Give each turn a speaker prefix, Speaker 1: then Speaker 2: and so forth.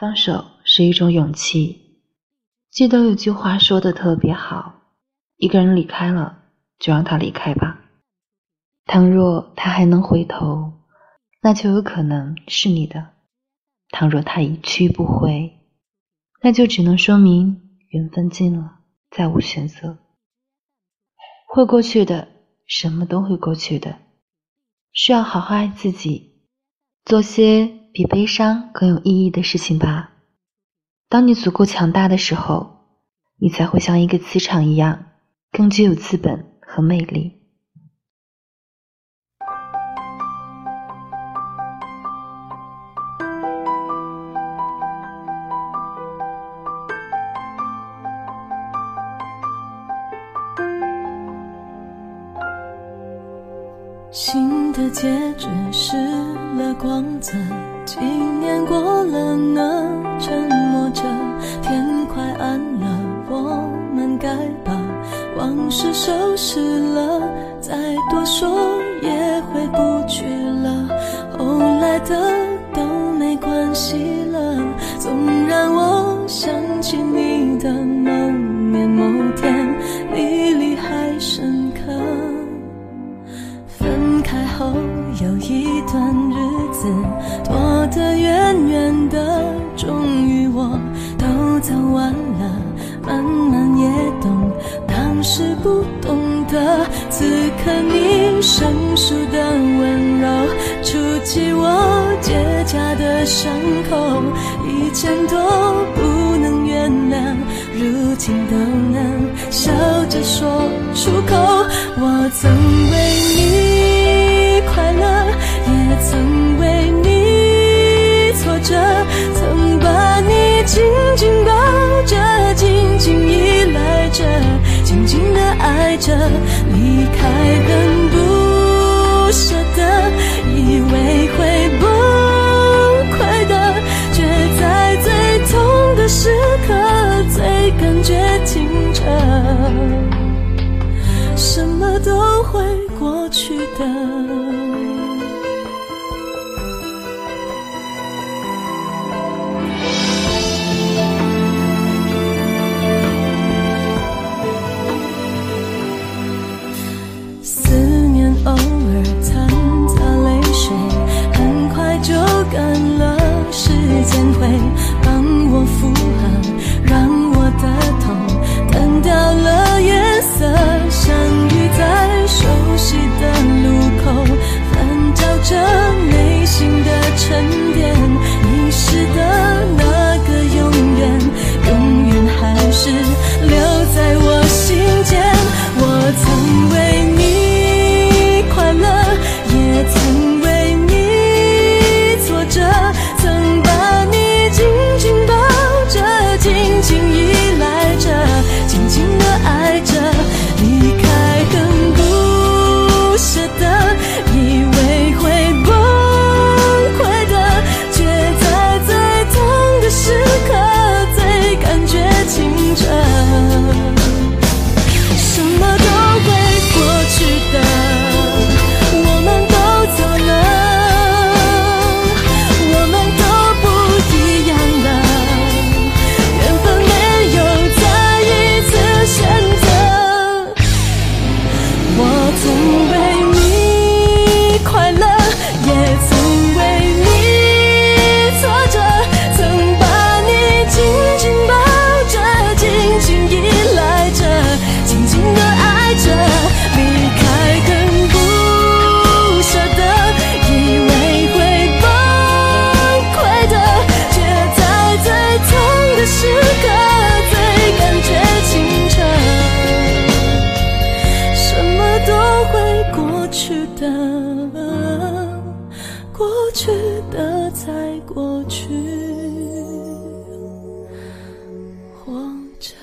Speaker 1: 放手是一种勇气。记得有句话说的特别好：一个人离开了，就让他离开吧。倘若他还能回头，那就有可能是你的；倘若他一去不回，那就只能说明缘分尽了，再无选择。会过去的，什么都会过去的。需要好好爱自己，做些比悲伤更有意义的事情吧。当你足够强大的时候，你才会像一个磁场一样，更具有资本和魅力。
Speaker 2: 新的戒指失了光泽，几年过了呢，沉默着，天快暗了，我们该把往事收拾了，再多说也回不得远远的，终于我都走完了，慢慢也懂，当时不懂得，此刻你生疏的温柔，触及我结痂的伤口，以前都不能原谅，如今都能笑着说出口，我曾为着，离开很不舍得，以为会崩溃的，却在最痛的时刻，最感觉清澈，什么都会过去的。just 去的过去的在过去。活着